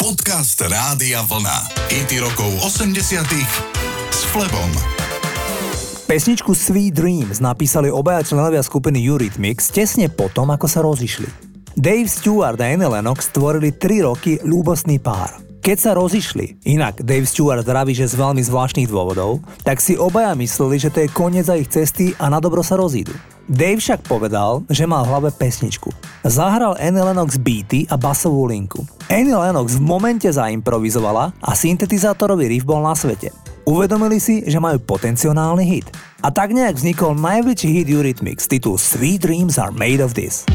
Podcast Rádia Vlna. IT rokov 80 s Flebom. Pesničku Sweet Dreams napísali obaja členovia skupiny Eurythmics tesne potom, ako sa rozišli. Dave Stewart a Anne Lennox stvorili 3 roky ľúbostný pár. Keď sa rozišli, inak Dave Stewart zdraví, že z veľmi zvláštnych dôvodov, tak si obaja mysleli, že to je koniec za ich cesty a na dobro sa rozídu. Dave však povedal, že mal v hlave pesničku. Zahral Annie Lennox beaty a basovú linku. Annie Lennox v momente zaimprovizovala a syntetizátorový riff bol na svete. Uvedomili si, že majú potenciálny hit. A tak nejak vznikol najväčší hit Eurythmics, titul. Sweet dreams are made of this.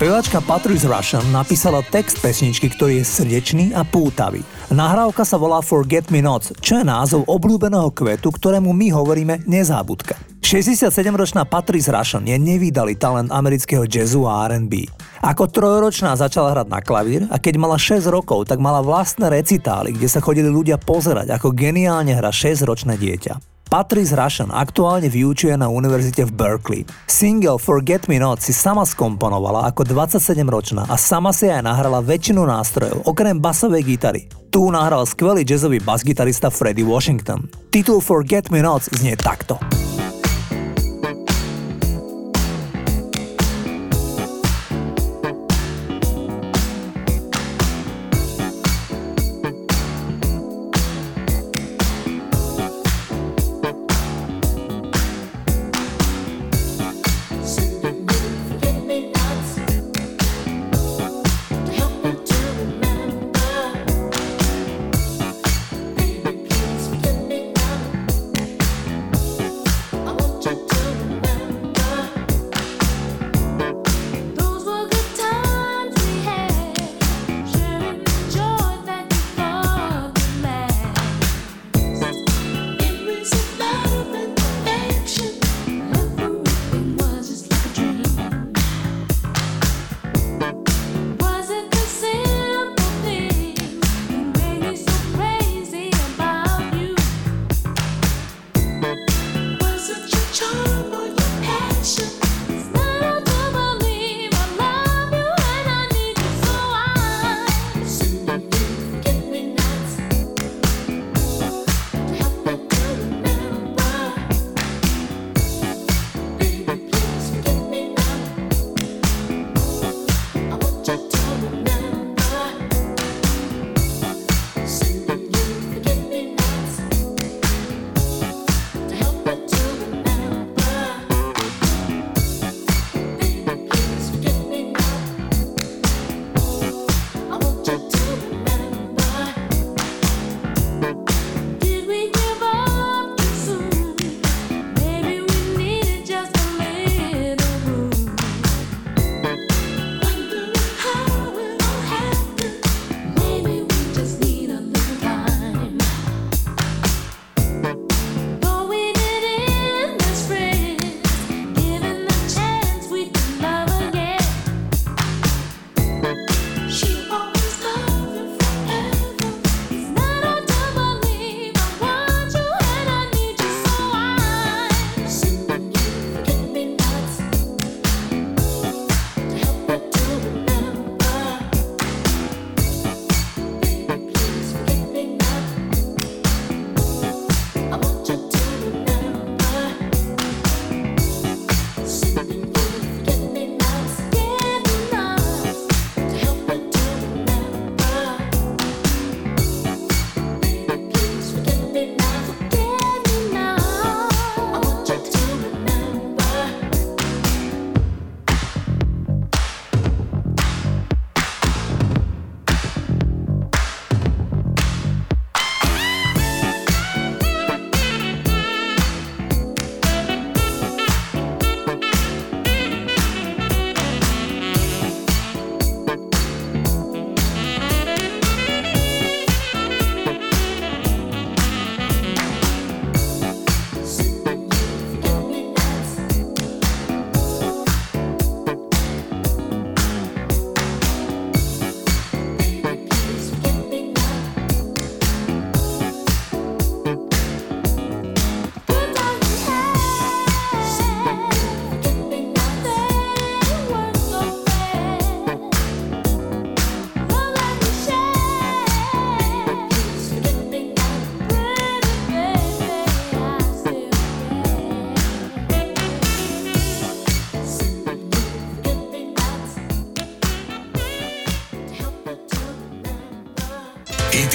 Speváčka Patrice Russian napísala text pesničky, ktorý je srdečný a pútavý. Nahrávka sa volá Forget Me Not, čo je názov obľúbeného kvetu, ktorému my hovoríme nezábudka. 67-ročná Patrice Russian je nevýdalý talent amerického jazzu a R&B. Ako trojročná začala hrať na klavír a keď mala 6 rokov, tak mala vlastné recitály, kde sa chodili ľudia pozerať, ako geniálne hra 6-ročné dieťa. Patrice Russian aktuálne vyučuje na univerzite v Berkeley. Single Forget Me Not si sama skomponovala ako 27-ročná a sama si aj nahrala väčšinu nástrojov, okrem basovej gitary. Tu nahral skvelý jazzový basgitarista Freddie Washington. Titul Forget Me Not znie takto.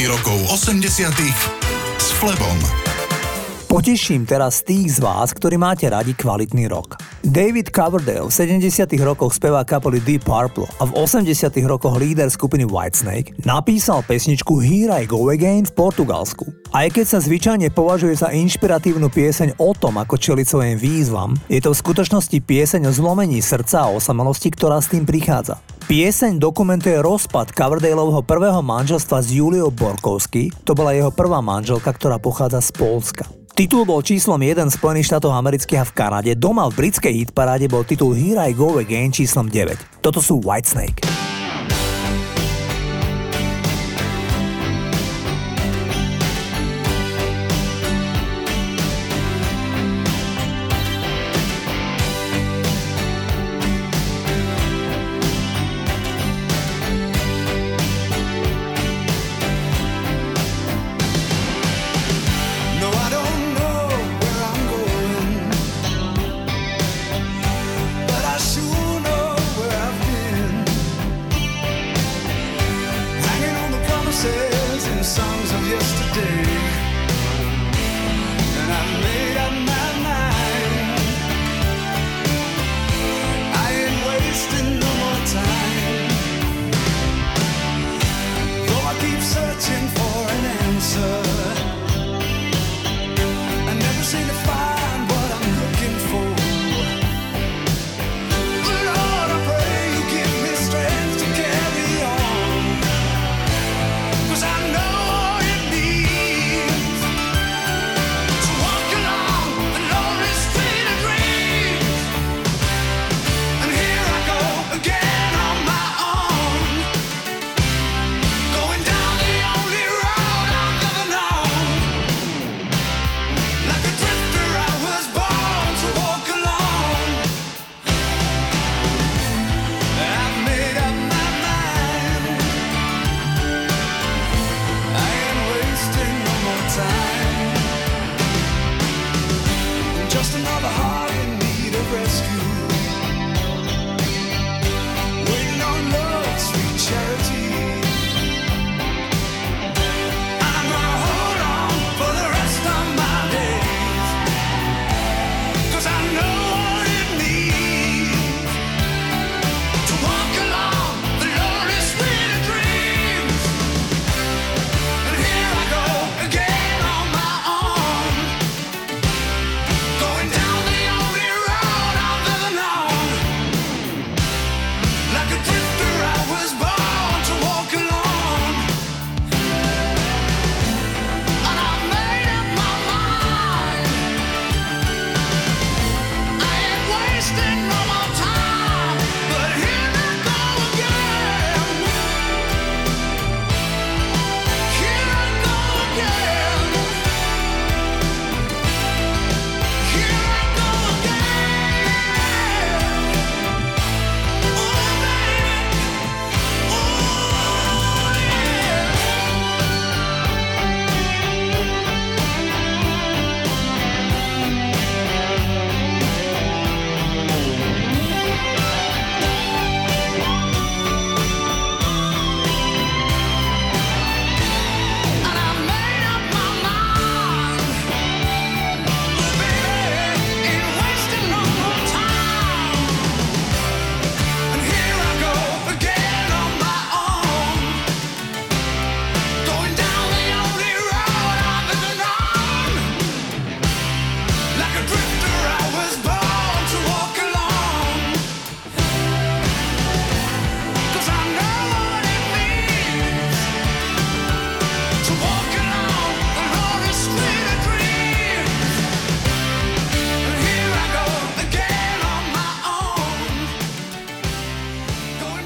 Rokov 80 s Flebom. Poteším teraz tých z vás, ktorí máte radi kvalitný rok. David Coverdale v 70 rokoch spevá kapely Deep Purple a v 80 rokoch líder skupiny Whitesnake napísal pesničku Here I Go Again v Portugalsku. Aj keď sa zvyčajne považuje za inšpiratívnu pieseň o tom, ako čeliť svojim výzvam, je to v skutočnosti pieseň o zlomení srdca a osamelosti, ktorá s tým prichádza. Pieseň dokumentuje rozpad Coverdaleovho prvého manželstva s Juliou Borkovsky, to bola jeho prvá manželka, ktorá pochádza z Polska. Titul bol číslom 1 Spojených štátov amerických a v Kanade, doma v britskej hitparáde bol titul Here I Go Again číslom 9. Toto sú Whitesnake.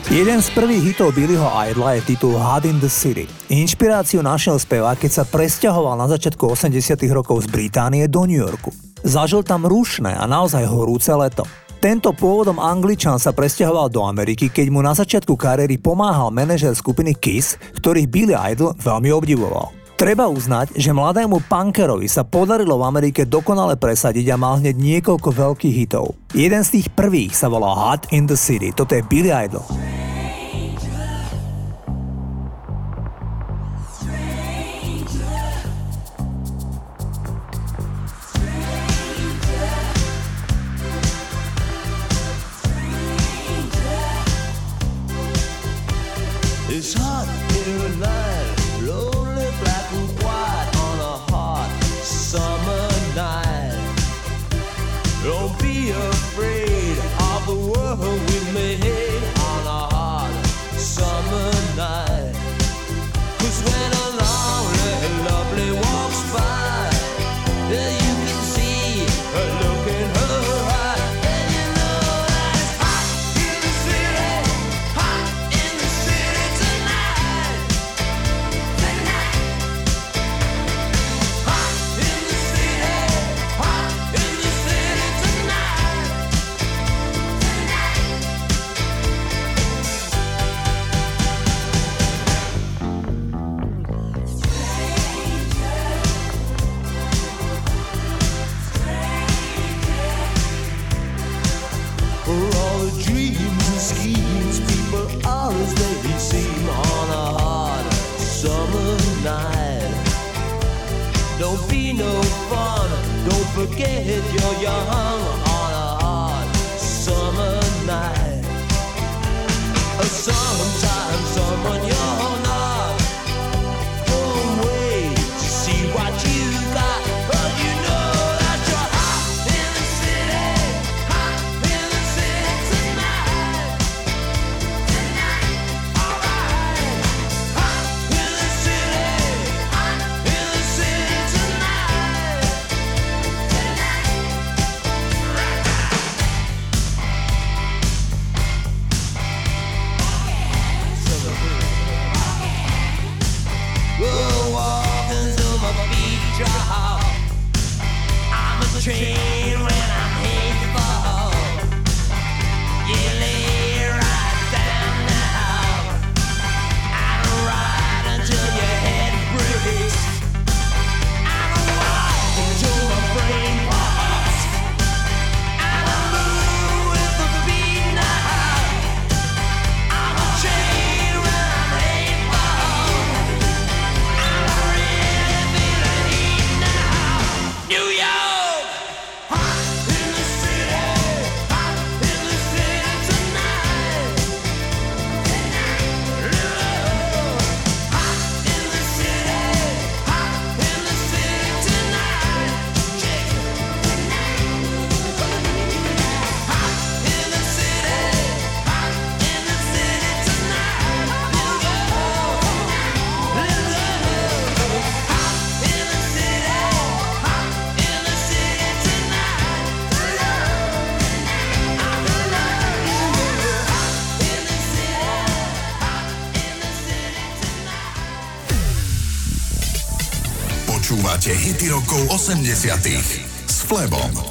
Jeden z prvých hitov Billyho Idla je titul Hot in the City. Inšpiráciu našiel speva, keď sa presťahoval na začiatku 80 rokov z Británie do New Yorku. Zažil tam rušné a naozaj horúce leto. Tento pôvodom Angličan sa presťahoval do Ameriky, keď mu na začiatku kariéry pomáhal manažer skupiny Kiss, ktorých Billy Idol veľmi obdivoval. Treba uznať, že mladému punkerovi sa podarilo v Amerike dokonale presadiť a mal hneď niekoľko veľkých hitov. Jeden z tých prvých sa volá Hot in the City, toto je Billy Idol. Get your yum. Rokov 80 s Flebom.